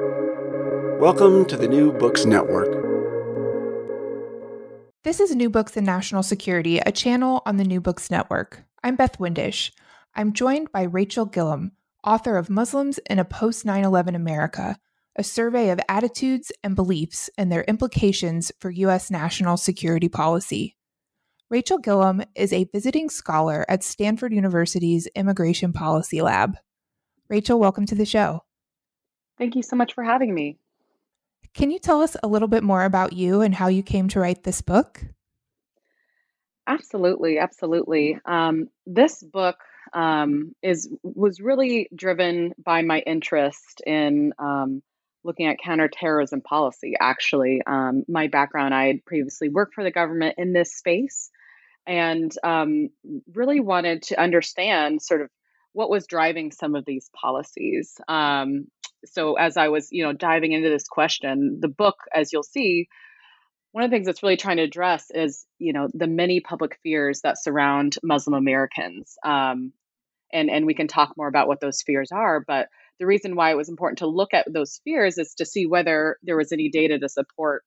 Welcome to the New Books Network. This is New Books in National Security, a channel on the New Books Network. I'm Beth Windisch. I'm joined by Rachel Gillum, author of Muslims in a Post 9 11 America, a survey of attitudes and beliefs and their implications for U.S. national security policy. Rachel Gillum is a visiting scholar at Stanford University's Immigration Policy Lab. Rachel, welcome to the show. Thank you so much for having me. Can you tell us a little bit more about you and how you came to write this book? Absolutely, absolutely. Um, this book um, is was really driven by my interest in um, looking at counterterrorism policy. Actually, um, my background, I had previously worked for the government in this space, and um, really wanted to understand sort of what was driving some of these policies. Um, so as I was, you know, diving into this question, the book, as you'll see, one of the things that's really trying to address is, you know, the many public fears that surround Muslim Americans. Um, and and we can talk more about what those fears are. But the reason why it was important to look at those fears is to see whether there was any data to support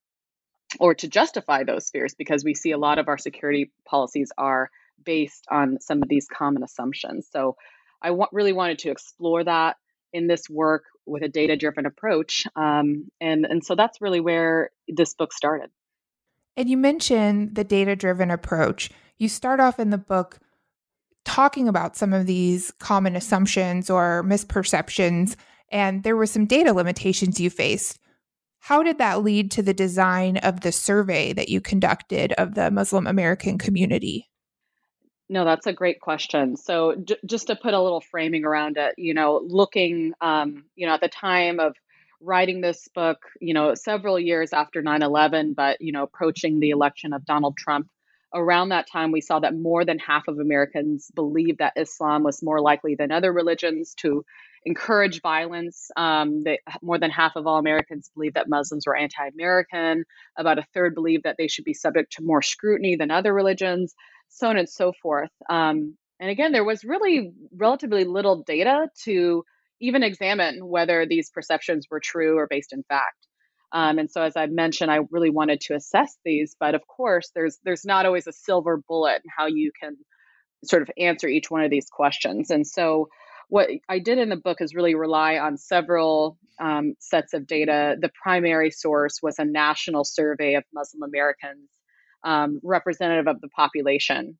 or to justify those fears, because we see a lot of our security policies are based on some of these common assumptions. So I w- really wanted to explore that in this work with a data driven approach. Um, and, and so that's really where this book started. And you mentioned the data driven approach. You start off in the book talking about some of these common assumptions or misperceptions, and there were some data limitations you faced. How did that lead to the design of the survey that you conducted of the Muslim American community? No, that's a great question. So, j- just to put a little framing around it, you know, looking, um, you know, at the time of writing this book, you know, several years after 9 11, but, you know, approaching the election of Donald Trump, around that time, we saw that more than half of Americans believed that Islam was more likely than other religions to encourage violence. Um, they, more than half of all Americans believe that Muslims were anti American. About a third believe that they should be subject to more scrutiny than other religions so on and so forth. Um, and again, there was really relatively little data to even examine whether these perceptions were true or based in fact. Um, and so, as I mentioned, I really wanted to assess these, but of course, there's there's not always a silver bullet in how you can sort of answer each one of these questions. And so, what I did in the book is really rely on several um, sets of data. The primary source was a national survey of Muslim Americans um, representative of the population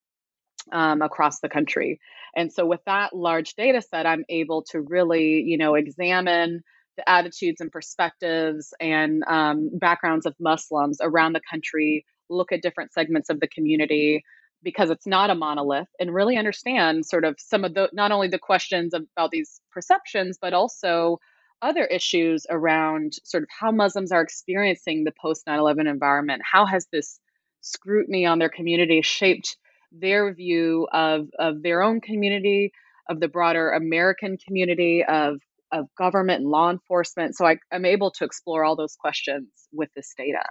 um, across the country. And so with that large data set, I'm able to really, you know, examine the attitudes and perspectives and um, backgrounds of Muslims around the country, look at different segments of the community because it's not a monolith and really understand sort of some of the not only the questions about these perceptions but also other issues around sort of how Muslims are experiencing the post 9/11 environment. How has this scrutiny on their community shaped their view of, of their own community, of the broader American community, of, of government and law enforcement. So I, I'm able to explore all those questions with this data.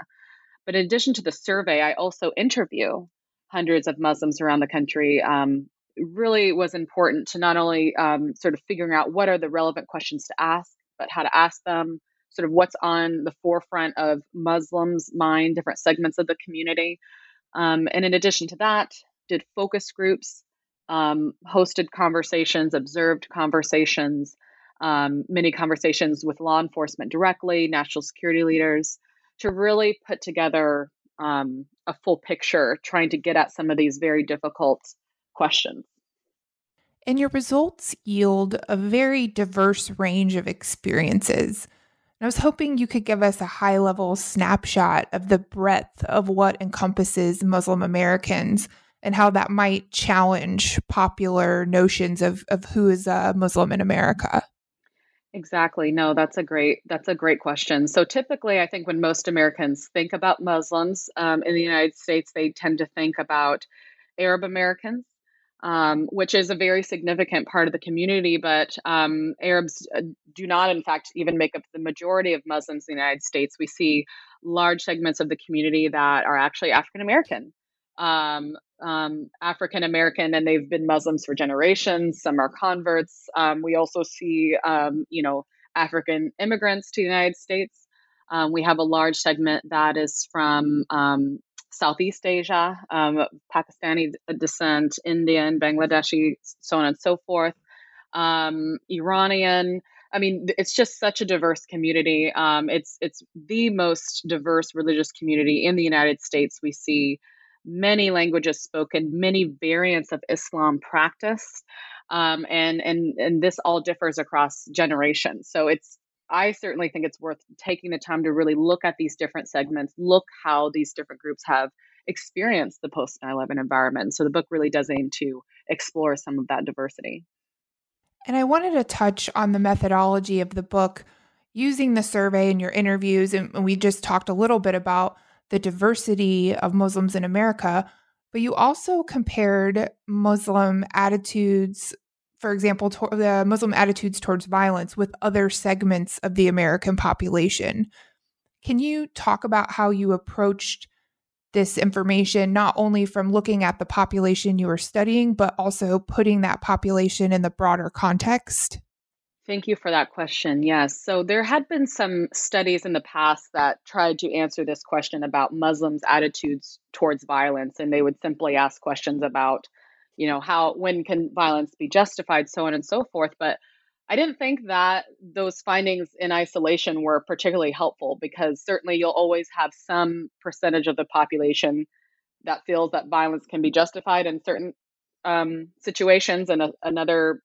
But in addition to the survey, I also interview hundreds of Muslims around the country. Um, really was important to not only um, sort of figuring out what are the relevant questions to ask, but how to ask them, sort of what's on the forefront of Muslims' mind, different segments of the community. Um, and in addition to that, did focus groups, um, hosted conversations, observed conversations, um, many conversations with law enforcement directly, national security leaders, to really put together um, a full picture, trying to get at some of these very difficult questions. And your results yield a very diverse range of experiences. I was hoping you could give us a high level snapshot of the breadth of what encompasses Muslim Americans and how that might challenge popular notions of, of who is a Muslim in America. Exactly. No, that's a great that's a great question. So typically, I think when most Americans think about Muslims um, in the United States, they tend to think about Arab Americans, um, which is a very significant part of the community. But um, Arabs uh, do not, in fact, even make up the majority of Muslims in the United States. We see large segments of the community that are actually African American. Um, um, African American, and they've been Muslims for generations. Some are converts. Um, we also see, um, you know, African immigrants to the United States. We have a large segment that is from Southeast Asia, um, Pakistani descent, Indian, Bangladeshi, so on and so forth, um, Iranian. I mean, it's just such a diverse community. Um, it's it's the most diverse religious community in the United States. We see many languages spoken, many variants of Islam practiced, um, and and and this all differs across generations. So it's I certainly think it's worth taking the time to really look at these different segments, look how these different groups have experienced the post 9 11 environment. So the book really does aim to explore some of that diversity. And I wanted to touch on the methodology of the book using the survey and your interviews. And we just talked a little bit about the diversity of Muslims in America, but you also compared Muslim attitudes, for example, to- the Muslim attitudes towards violence with other segments of the American population. Can you talk about how you approached this information, not only from looking at the population you were studying, but also putting that population in the broader context? Thank you for that question. Yes. So there had been some studies in the past that tried to answer this question about Muslims' attitudes towards violence. And they would simply ask questions about, you know, how, when can violence be justified, so on and so forth. But I didn't think that those findings in isolation were particularly helpful because certainly you'll always have some percentage of the population that feels that violence can be justified in certain um, situations and a, another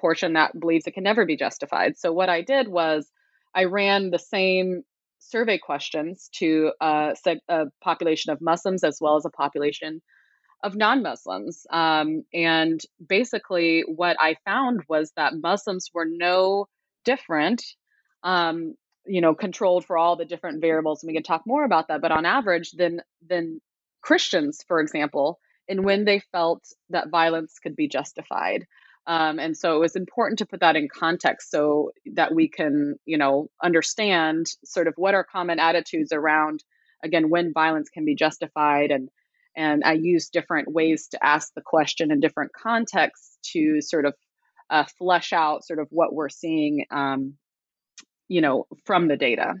portion that believes it can never be justified. So, what I did was I ran the same survey questions to a, a population of Muslims as well as a population of non Muslims. Um, and basically, what I found was that Muslims were no different, um, you know, controlled for all the different variables. And we can talk more about that. But on average, than, than Christians, for example, in when they felt that violence could be justified. Um, and so it was important to put that in context so that we can, you know, understand sort of what are common attitudes around, again, when violence can be justified and and I use different ways to ask the question in different contexts to sort of uh, flesh out sort of what we're seeing, um, you know, from the data.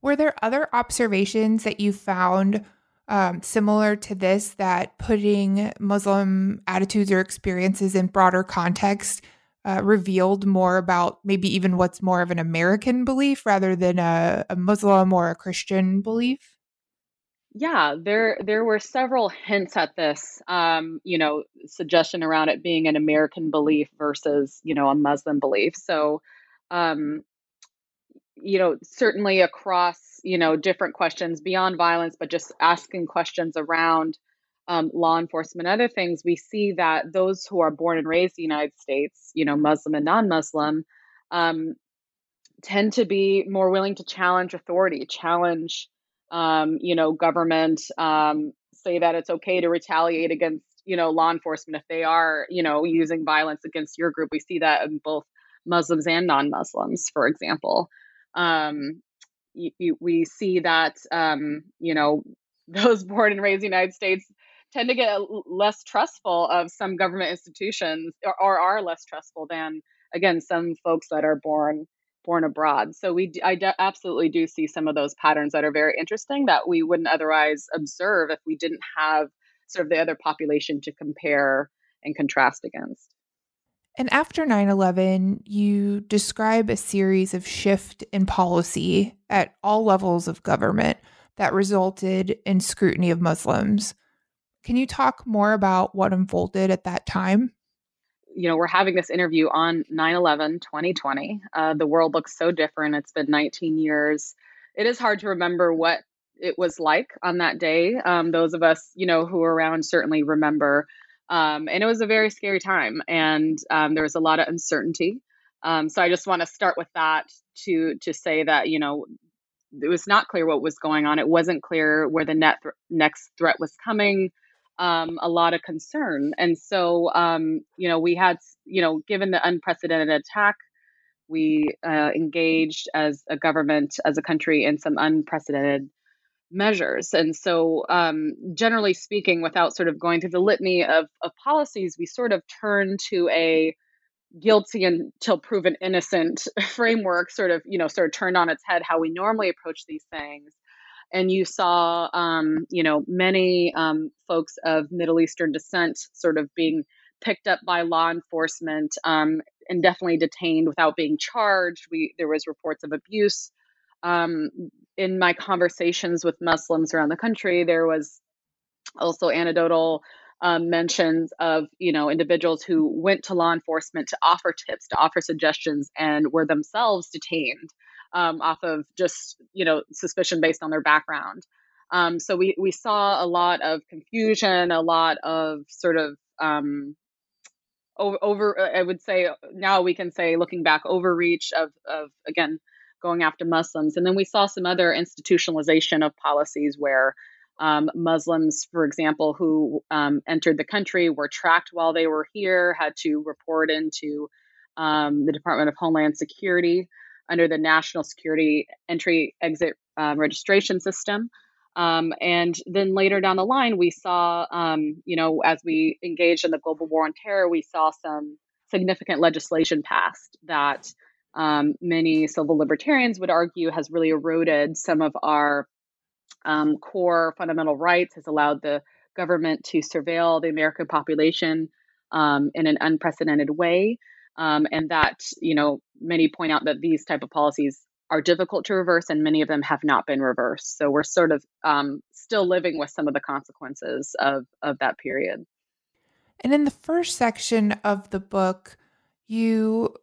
Were there other observations that you found um, similar to this that putting Muslim attitudes or experiences in broader context uh, revealed more about maybe even what's more of an American belief rather than a, a Muslim or a Christian belief? Yeah, there there were several hints at this. Um, you know, suggestion around it being an American belief versus you know a Muslim belief. So, um, you know, certainly across you know different questions beyond violence, but just asking questions around um, law enforcement, and other things, we see that those who are born and raised in the United States, you know, Muslim and non-Muslim, um, tend to be more willing to challenge authority, challenge um, you know, government um, say that it's okay to retaliate against, you know, law enforcement if they are, you know, using violence against your group. We see that in both Muslims and non-Muslims, for example. Um, we see that, um, you know, those born and raised in the United States tend to get less trustful of some government institutions or, or are less trustful than, again, some folks that are born born abroad. So we, I absolutely do see some of those patterns that are very interesting that we wouldn't otherwise observe if we didn't have sort of the other population to compare and contrast against. And after 9 11, you describe a series of shift in policy at all levels of government that resulted in scrutiny of Muslims. Can you talk more about what unfolded at that time? You know, we're having this interview on 9 11 2020. Uh, the world looks so different. It's been 19 years. It is hard to remember what it was like on that day. Um, those of us, you know, who are around certainly remember. Um, and it was a very scary time, and um, there was a lot of uncertainty. Um, so I just want to start with that to to say that you know it was not clear what was going on. It wasn't clear where the net th- next threat was coming um, a lot of concern. And so, um, you know, we had, you know, given the unprecedented attack, we uh, engaged as a government, as a country, in some unprecedented measures. And so, um, generally speaking, without sort of going through the litany of, of policies, we sort of turn to a guilty until proven innocent framework sort of you know sort of turned on its head how we normally approach these things and you saw um, you know many um, folks of middle eastern descent sort of being picked up by law enforcement um, and definitely detained without being charged. We there was reports of abuse. Um, in my conversations with muslims around the country there was also anecdotal um, mentions of you know individuals who went to law enforcement to offer tips, to offer suggestions, and were themselves detained um, off of just you know suspicion based on their background. Um, so we we saw a lot of confusion, a lot of sort of um, over, over. I would say now we can say looking back overreach of of again going after Muslims, and then we saw some other institutionalization of policies where um, Muslims, for example, who um, entered the country were tracked while they were here, had to report into um, the Department of Homeland Security under the National Security Entry Exit uh, Registration System. Um, and then later down the line, we saw, um, you know, as we engaged in the global war on terror, we saw some significant legislation passed that um, many civil libertarians would argue has really eroded some of our um, core fundamental rights, has allowed the government to surveil the American population um, in an unprecedented way. Um, and that, you know, many point out that these type of policies are difficult to reverse and many of them have not been reversed. So we're sort of um, still living with some of the consequences of, of that period. And in the first section of the book, you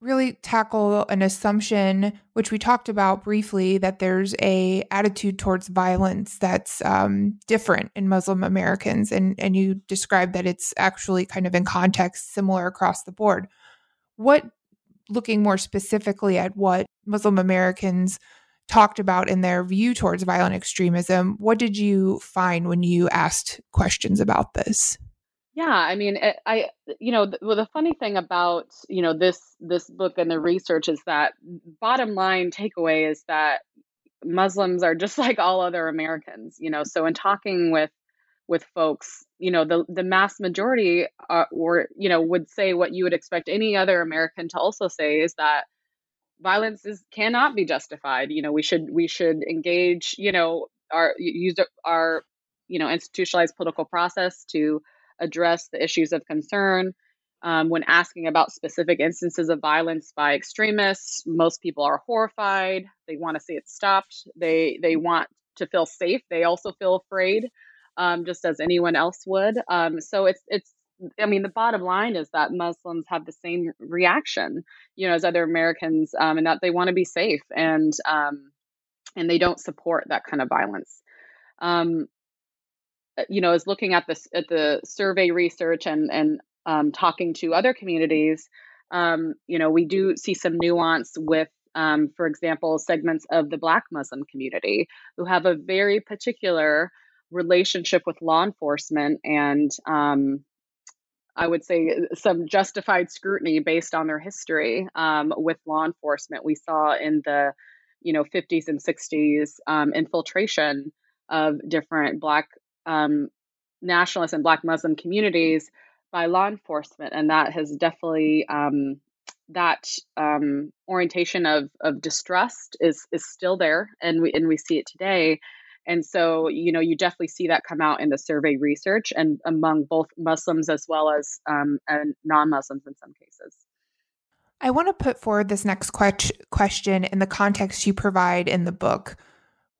really tackle an assumption which we talked about briefly that there's a attitude towards violence that's um, different in muslim americans and and you describe that it's actually kind of in context similar across the board what looking more specifically at what muslim americans talked about in their view towards violent extremism what did you find when you asked questions about this yeah, I mean, it, I you know, well, the funny thing about you know this this book and the research is that bottom line takeaway is that Muslims are just like all other Americans. You know, so in talking with with folks, you know, the the mass majority are, or you know would say what you would expect any other American to also say is that violence is cannot be justified. You know, we should we should engage. You know, our use our you know institutionalized political process to address the issues of concern. Um, when asking about specific instances of violence by extremists, most people are horrified. They want to see it stopped. They they want to feel safe. They also feel afraid, um, just as anyone else would. Um, so it's it's. I mean, the bottom line is that Muslims have the same reaction, you know, as other Americans, um, and that they want to be safe and um, and they don't support that kind of violence. Um, uh, you know, is looking at this at the survey research and and um, talking to other communities, um, you know, we do see some nuance with, um, for example, segments of the Black Muslim community who have a very particular relationship with law enforcement and um, I would say some justified scrutiny based on their history um, with law enforcement. We saw in the, you know, 50s and 60s um, infiltration of different Black um, nationalist and Black Muslim communities by law enforcement, and that has definitely um, that um, orientation of of distrust is is still there, and we and we see it today. And so, you know, you definitely see that come out in the survey research and among both Muslims as well as um, non-Muslims in some cases. I want to put forward this next que- question in the context you provide in the book.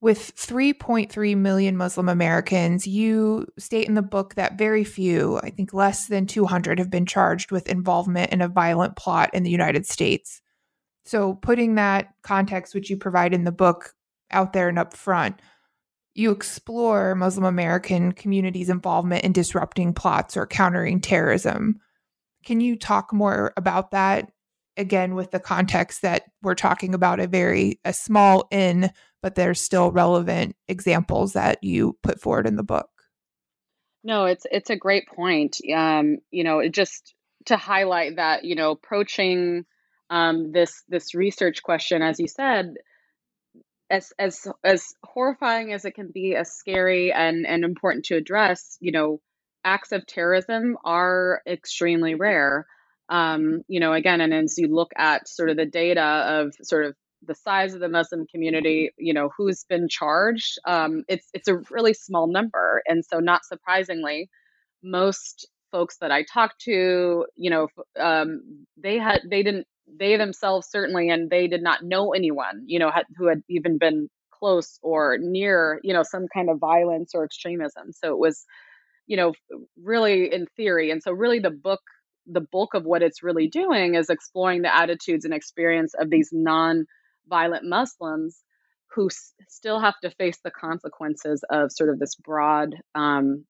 With 3.3 million Muslim Americans, you state in the book that very few, I think less than 200, have been charged with involvement in a violent plot in the United States. So, putting that context, which you provide in the book, out there and up front, you explore Muslim American communities' involvement in disrupting plots or countering terrorism. Can you talk more about that? Again with the context that we're talking about a very a small in but there's still relevant examples that you put forward in the book. No it's it's a great point. Um you know it just to highlight that you know approaching um this this research question as you said as as as horrifying as it can be as scary and and important to address you know acts of terrorism are extremely rare. Um, you know, again, and as you look at sort of the data of sort of the size of the Muslim community, you know, who's been charged, um, it's it's a really small number, and so not surprisingly, most folks that I talked to, you know, um, they had they didn't they themselves certainly, and they did not know anyone, you know, had, who had even been close or near, you know, some kind of violence or extremism. So it was, you know, really in theory, and so really the book the bulk of what it's really doing is exploring the attitudes and experience of these non-violent Muslims who s- still have to face the consequences of sort of this broad um,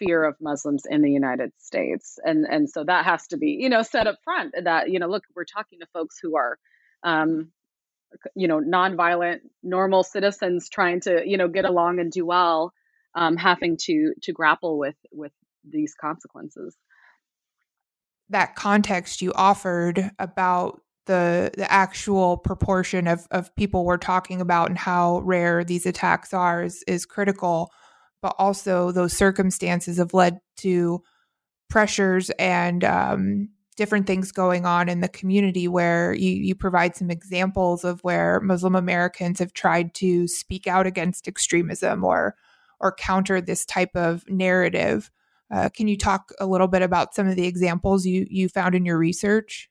fear of Muslims in the United States, and and so that has to be you know set up front that you know look we're talking to folks who are. Um, you know, nonviolent, normal citizens trying to, you know, get along and do well, um, having to to grapple with with these consequences that context you offered about the the actual proportion of of people we're talking about and how rare these attacks are is is critical but also those circumstances have led to pressures and um, different things going on in the community where you, you provide some examples of where Muslim Americans have tried to speak out against extremism or or counter this type of narrative. Uh, can you talk a little bit about some of the examples you you found in your research?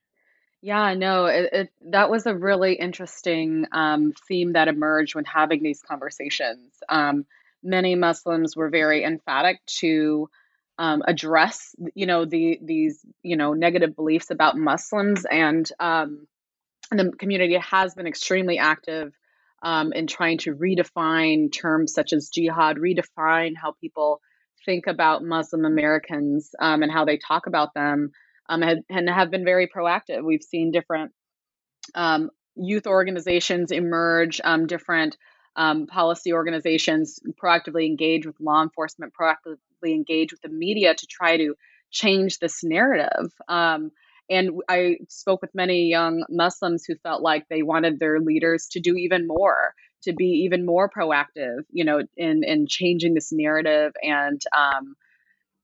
Yeah, no, it, it, that was a really interesting um, theme that emerged when having these conversations. Um, many Muslims were very emphatic to um, address, you know, the these you know negative beliefs about Muslims, and um, the community has been extremely active um, in trying to redefine terms such as jihad, redefine how people think about Muslim Americans um, and how they talk about them, um, and, and, have been very proactive. We've seen different um, youth organizations emerge, different um, policy organizations proactively engage with law enforcement, proactively engage with the media to try to change this narrative. Um, and I spoke with many young Muslims who felt like they wanted their leaders to do even more, to be even more proactive, you know, in in changing this narrative and um,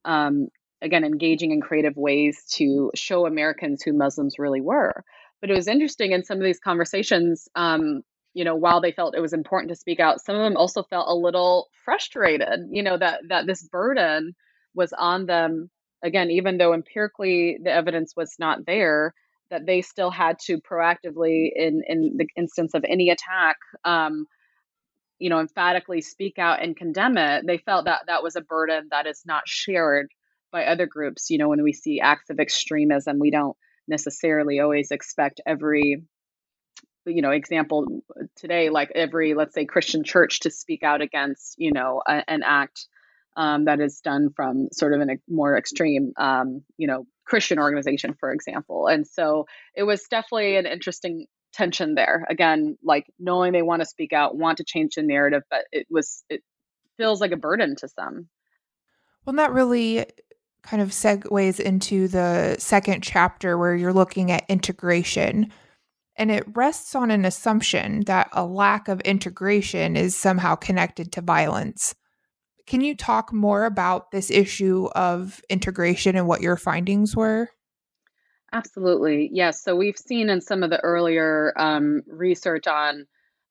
um, again engaging in creative ways to show Americans who Muslims really were. But it was interesting in some of these conversations. Um, you know, while they felt it was important to speak out, some of them also felt a little frustrated. You know that that this burden was on them again, even though empirically the evidence was not there, that they still had to proactively, in in the instance of any attack, um, you know, emphatically speak out and condemn it. They felt that that was a burden that is not shared by other groups. You know, when we see acts of extremism, we don't necessarily always expect every you know example today like every let's say christian church to speak out against you know a, an act um, that is done from sort of in a more extreme, um, you know, Christian organization, for example. And so it was definitely an interesting tension there. Again, like knowing they want to speak out, want to change the narrative, but it was it feels like a burden to some. Well, that really kind of segues into the second chapter where you're looking at integration. And it rests on an assumption that a lack of integration is somehow connected to violence. Can you talk more about this issue of integration and what your findings were? Absolutely. Yes. So we've seen in some of the earlier um, research on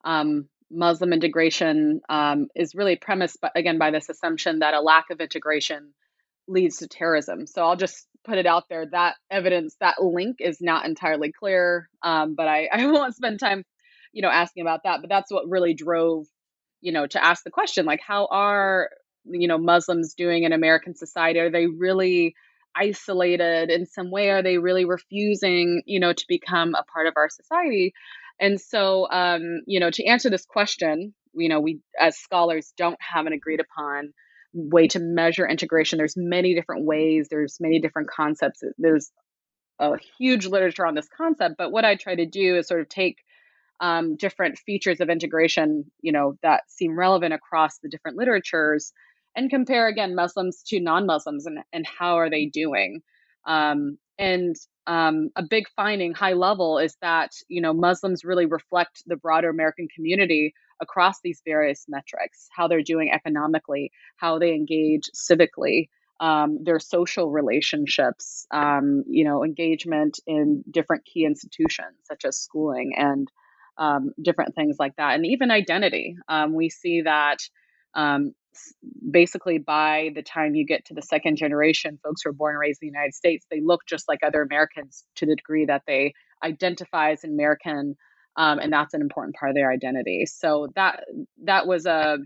um, Muslim integration um, is really premised, by, again, by this assumption that a lack of integration leads to terrorism. So I'll just put it out there that evidence, that link is not entirely clear, um, but I, I won't spend time, you know, asking about that. But that's what really drove, you know, to ask the question, like, how are you know Muslims doing in American society? Are they really isolated in some way? Are they really refusing, you know, to become a part of our society? And so, um, you know, to answer this question, you know, we as scholars don't have an agreed upon way to measure integration. There's many different ways. There's many different concepts. There's a huge literature on this concept. But what I try to do is sort of take um, different features of integration, you know, that seem relevant across the different literatures and compare again Muslims to non-Muslims and, and how are they doing. Um, and um, a big finding, high level, is that you know Muslims really reflect the broader American community across these various metrics: how they're doing economically, how they engage civically, um, their social relationships, um, you know, engagement in different key institutions such as schooling and um, different things like that, and even identity. Um, we see that um, basically by the time you get to the second generation, folks who are born and raised in the United States, they look just like other Americans to the degree that they identify as an American, um, and that's an important part of their identity. So that that was a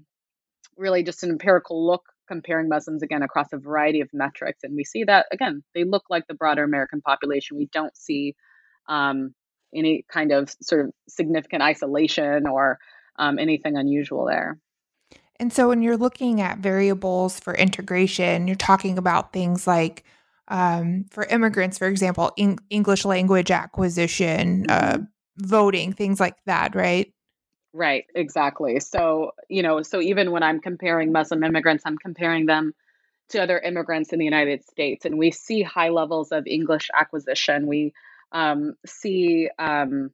really just an empirical look comparing Muslims again across a variety of metrics. And we see that, again, they look like the broader American population. We don't see um, any kind of sort of significant isolation or um, anything unusual there. And so when you're looking at variables for integration, you're talking about things like um, for immigrants, for example, English language acquisition, uh, mm-hmm. uh, voting, things like that, right? Right, exactly. So, you know, so even when I'm comparing Muslim immigrants, I'm comparing them to other immigrants in the United States, and we see high levels of English acquisition. We um, see, um,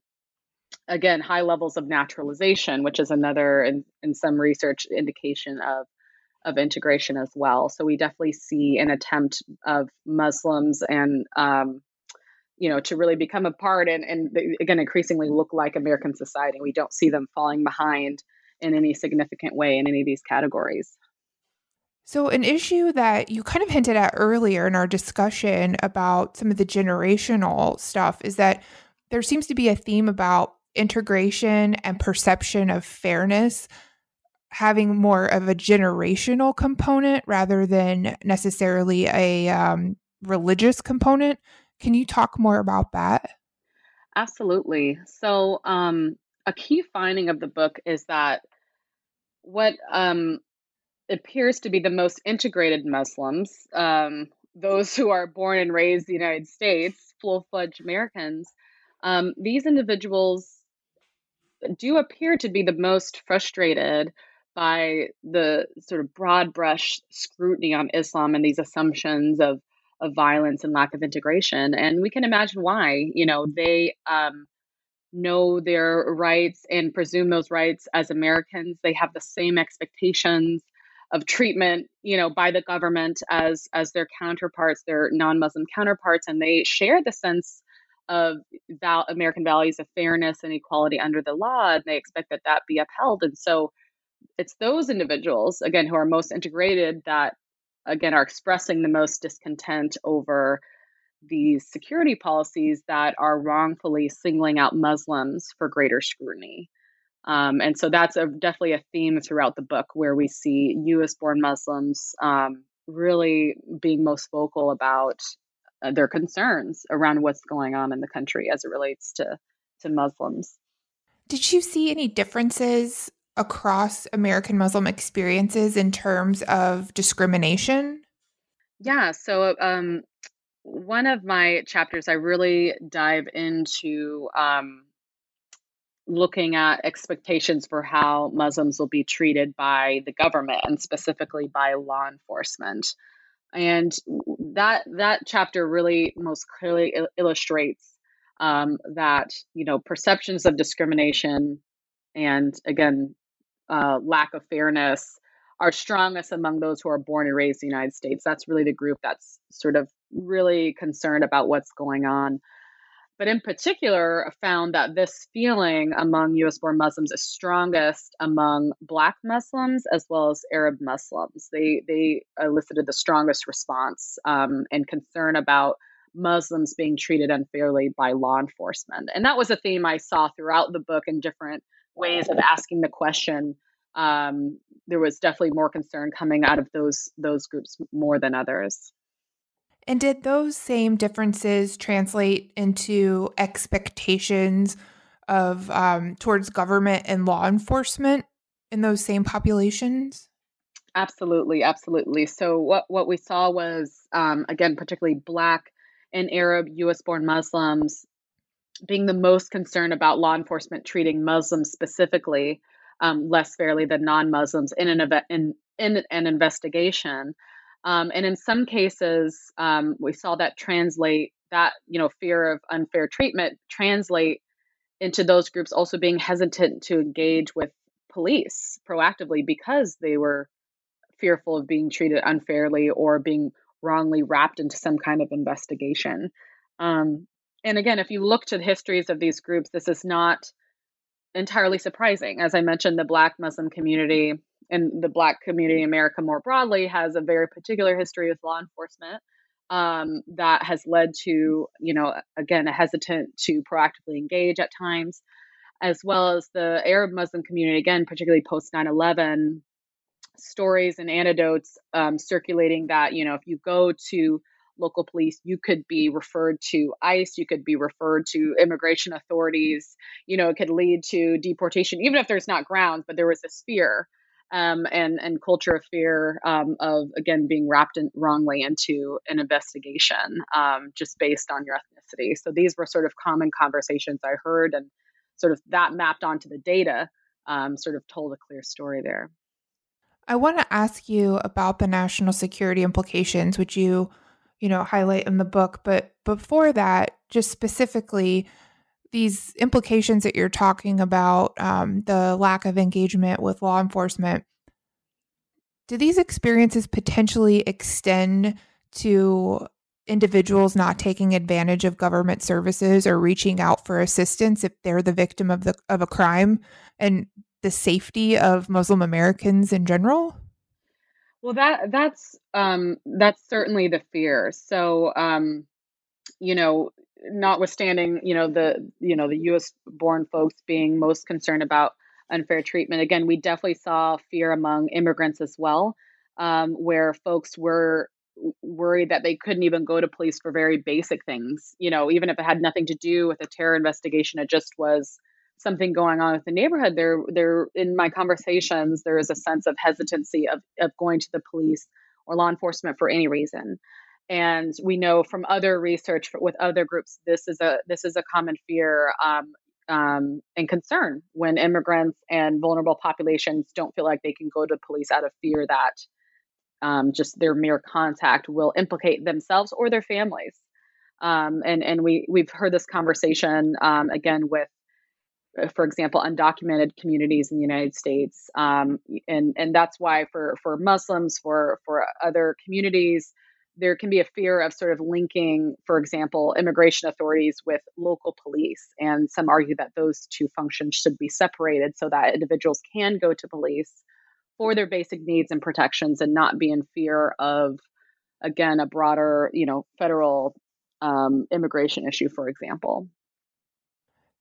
again, high levels of naturalization, which is another, in, in some research, indication of of integration as well. So we definitely see an attempt of Muslims and um, you know, to really become a part and, and again, increasingly look like American society. We don't see them falling behind in any significant way in any of these categories. So, an issue that you kind of hinted at earlier in our discussion about some of the generational stuff is that there seems to be a theme about integration and perception of fairness having more of a generational component rather than necessarily a um, religious component. Can you talk more about that? Absolutely. So, um, a key finding of the book is that what um, appears to be the most integrated Muslims, um, those who are born and raised in the United States, full fledged Americans, um, these individuals do appear to be the most frustrated by the sort of broad brush scrutiny on Islam and these assumptions of of violence and lack of integration. And we can imagine why. You know, they um, know their rights and presume those rights as Americans. They have the same expectations of treatment, you know, by the government as as their counterparts, their non-Muslim counterparts, and they share the sense of val- American values of fairness and equality under the law, and they expect that that be upheld. And so, it's those individuals again who are most integrated that again are expressing the most discontent over these security policies that are wrongfully singling out Muslims for greater scrutiny. Um, and so that's a, definitely a theme throughout the book where we see US born Muslims um, really being most vocal about their concerns around what's going on in the country as it relates to, to Muslims. Did you see any differences across American Muslim experiences in terms of discrimination? Yeah, so um, one of my chapters, I really dive into um, looking at expectations for how Muslims will be treated by the government and specifically by law enforcement. And that that chapter really most clearly il- illustrates um, that you know perceptions of discrimination and again uh, lack of fairness are strongest among those who are born and raised in the United States. That's really the group that's sort of really concerned about what's going on. But in particular, found that this feeling among US born Muslims is strongest among Black Muslims as well as Arab Muslims. They, they elicited the strongest response um, and concern about Muslims being treated unfairly by law enforcement. And that was a theme I saw throughout the book in different ways of asking the question. Um, there was definitely more concern coming out of those those groups more than others. And did those same differences translate into expectations of um, towards government and law enforcement in those same populations? Absolutely, absolutely. So what what we saw was um, again, particularly Black and Arab U.S. born Muslims being the most concerned about law enforcement treating Muslims specifically um, less fairly than non-Muslims in an event in, in an investigation. Um, and in some cases, um, we saw that translate that you know fear of unfair treatment translate into those groups also being hesitant to engage with police proactively because they were fearful of being treated unfairly or being wrongly wrapped into some kind of investigation. Um, and again, if you look to the histories of these groups, this is not entirely surprising. As I mentioned, the Black Muslim community and the Black community in America more broadly has a very particular history with law enforcement um, that has led to, you know, again, a hesitant to proactively engage at times, as well as the Arab Muslim community, again, particularly post 9 11, stories and anecdotes um, circulating that, you know, if you go to local police, you could be referred to ICE, you could be referred to immigration authorities, you know, it could lead to deportation, even if there's not grounds, but there was this fear um, and and culture of fear um, of again being wrapped in, wrongly into an investigation um, just based on your ethnicity. So these were sort of common conversations I heard, and sort of that mapped onto the data, um, sort of told a clear story there. I want to ask you about the national security implications, which you you know highlight in the book. But before that, just specifically these implications that you're talking about, um, the lack of engagement with law enforcement, do these experiences potentially extend to individuals not taking advantage of government services or reaching out for assistance if they're the victim of the of a crime and the safety of Muslim Americans in general? Well, that that's um, that's certainly the fear. So, um, you know, notwithstanding, you know, the you know the U.S. born folks being most concerned about unfair treatment. Again, we definitely saw fear among immigrants as well, um, where folks were worried that they couldn't even go to police for very basic things. You know, even if it had nothing to do with a terror investigation, it just was something going on with the neighborhood. There, there in my conversations, there is a sense of hesitancy of of going to the police or law enforcement for any reason and we know from other research with other groups this is a this is a common fear um, um, and concern when immigrants and vulnerable populations don't feel like they can go to police out of fear that um, just their mere contact will implicate themselves or their families. Um, and and we we've heard this conversation um, again with uh, for example, undocumented communities in the United States, um, and and that's why for for Muslims, for for other communities, there can be a fear of sort of linking, for example, immigration authorities with local police. And some argue that those two functions should be separated so that individuals can go to police for their basic needs and protections and not be in fear of, again, a broader, you know, federal um, immigration issue, for example.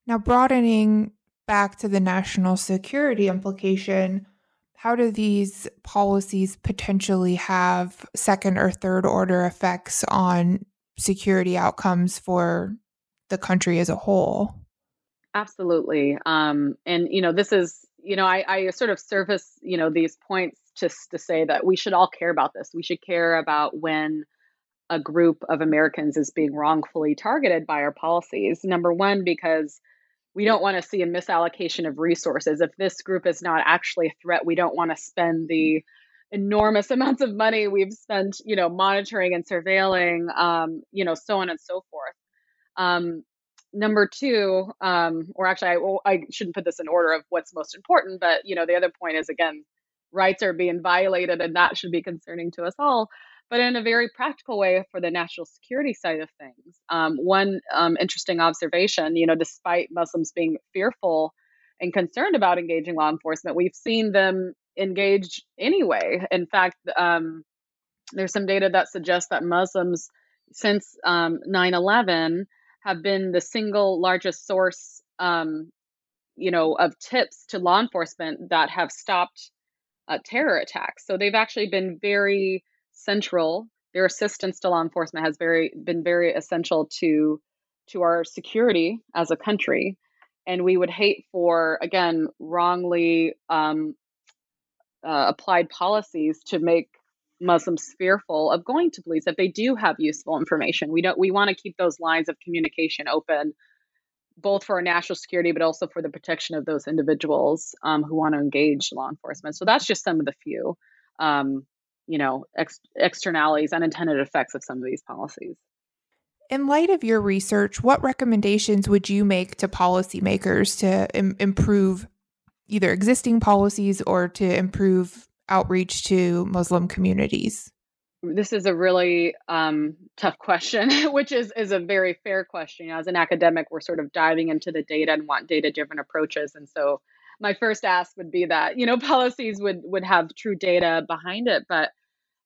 Now, broadening back to the national security implication, how do these policies potentially have second or third order effects on security outcomes for the country as a whole? Absolutely. Um, and, you know, this is, you know, I, I sort of surface, you know, these points just to say that we should all care about this. We should care about when a group of Americans is being wrongfully targeted by our policies. Number one, because we don't want to see a misallocation of resources. If this group is not actually a threat, we don't want to spend the enormous amounts of money we've spent, you know, monitoring and surveilling, um, you know, so on and so forth. Um, number two, um, or actually, I, well, I shouldn't put this in order of what's most important, but you know, the other point is again, rights are being violated, and that should be concerning to us all but in a very practical way for the national security side of things. Um, one um, interesting observation, you know, despite Muslims being fearful and concerned about engaging law enforcement, we've seen them engage anyway. In fact, um, there's some data that suggests that Muslims since um, 9 11 have been the single largest source, um, you know, of tips to law enforcement that have stopped uh, terror attacks. So they've actually been very central. Their assistance to law enforcement has very been very essential to to our security as a country, and we would hate for again wrongly um, uh, applied policies to make Muslims fearful of going to police if they do have useful information. We don't. We want to keep those lines of communication open, both for our national security, but also for the protection of those individuals um, who want to engage law enforcement. So that's just some of the few. Um, you know ex- externalities unintended effects of some of these policies in light of your research what recommendations would you make to policymakers to Im- improve either existing policies or to improve outreach to muslim communities this is a really um, tough question, which is is a very fair question. As an academic, we're sort of diving into the data and want data driven approaches, and so my first ask would be that you know policies would would have true data behind it, but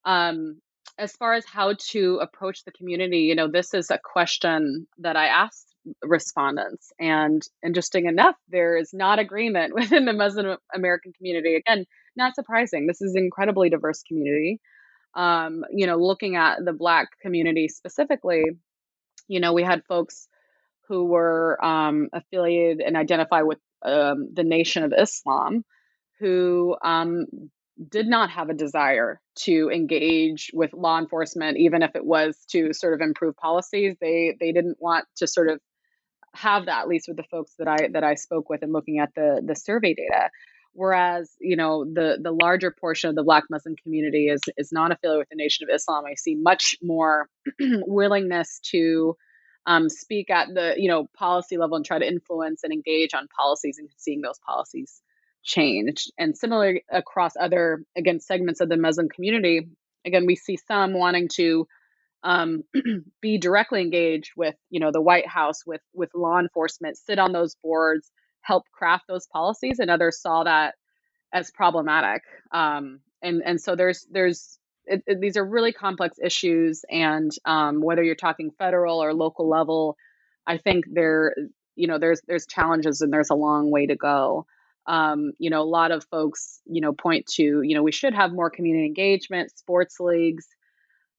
um, as far as how to approach the community, you know, this is a question that I asked respondents, and interesting enough, there is not agreement within the Muslim American community. Again, not surprising. This is an incredibly diverse community um, you know, looking at the Black community specifically, you know, we had folks who were um, affiliated and identify with um, the Nation of Islam who um, did not have a desire to engage with law enforcement, even if it was to sort of improve policies. They they didn't want to sort of have that, at least with the folks that I that I spoke with and looking at the the survey data. Whereas, you know, the the larger portion of the Black Muslim community is is not affiliated with the Nation of Islam. I see much more willingness to um, speak at the you know policy level and try to influence and engage on policies and seeing those policies change. And similarly across other again segments of the Muslim community, again we see some wanting to um, be directly engaged with you know the White House with with law enforcement, sit on those boards help craft those policies, and others saw that as problematic. Um, and and so there's there's it, it, these are really complex issues, and um, whether you're talking federal or local level, I think there you know there's there's challenges and there's a long way to go. Um, you know, a lot of folks, you know, point to, you know, we should have more community engagement, sports leagues.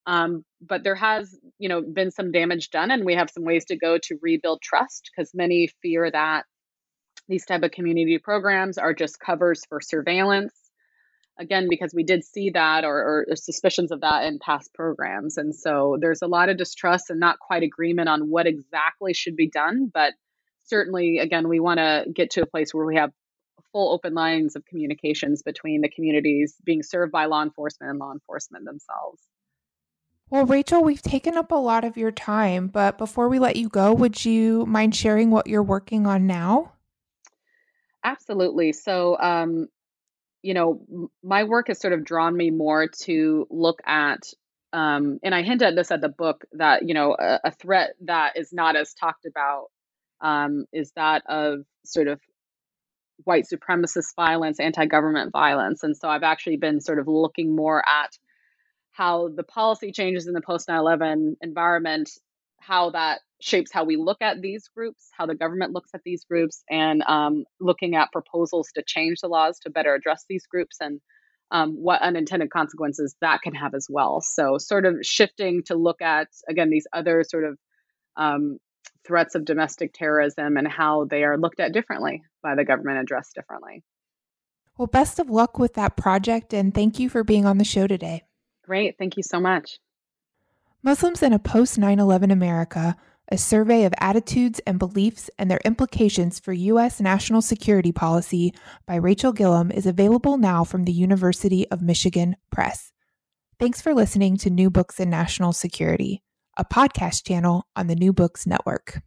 Um, but there has, you know, been some damage done, and we have some ways to go to rebuild trust because many fear that these type of community programs are just covers for surveillance again because we did see that or, or, suspicions of that in past programs and so there's a lot of distrust and not quite agreement on what exactly should be done but certainly again we want to get to a place where we have full open lines of communications between the communities being served by law enforcement and law enforcement themselves well, Rachel, we've taken up a lot of your time, but before we let you go, would you mind sharing what you're working on now? Absolutely. So, um, you know, my work has sort of drawn me more to look at, um, and I hint at this at the book that, you know, a, a threat that is not as talked about um, is that of sort of white supremacist violence, anti government violence. And so I've actually been sort of looking more at how the policy changes in the post 9 11 environment, how that shapes how we look at these groups, how the government looks at these groups, and um, looking at proposals to change the laws to better address these groups and um, what unintended consequences that can have as well. So, sort of shifting to look at, again, these other sort of um, threats of domestic terrorism and how they are looked at differently by the government, addressed differently. Well, best of luck with that project, and thank you for being on the show today. Great. Thank you so much. Muslims in a post 9 11 America a survey of attitudes and beliefs and their implications for U.S. national security policy by Rachel Gillum is available now from the University of Michigan Press. Thanks for listening to New Books in National Security, a podcast channel on the New Books Network.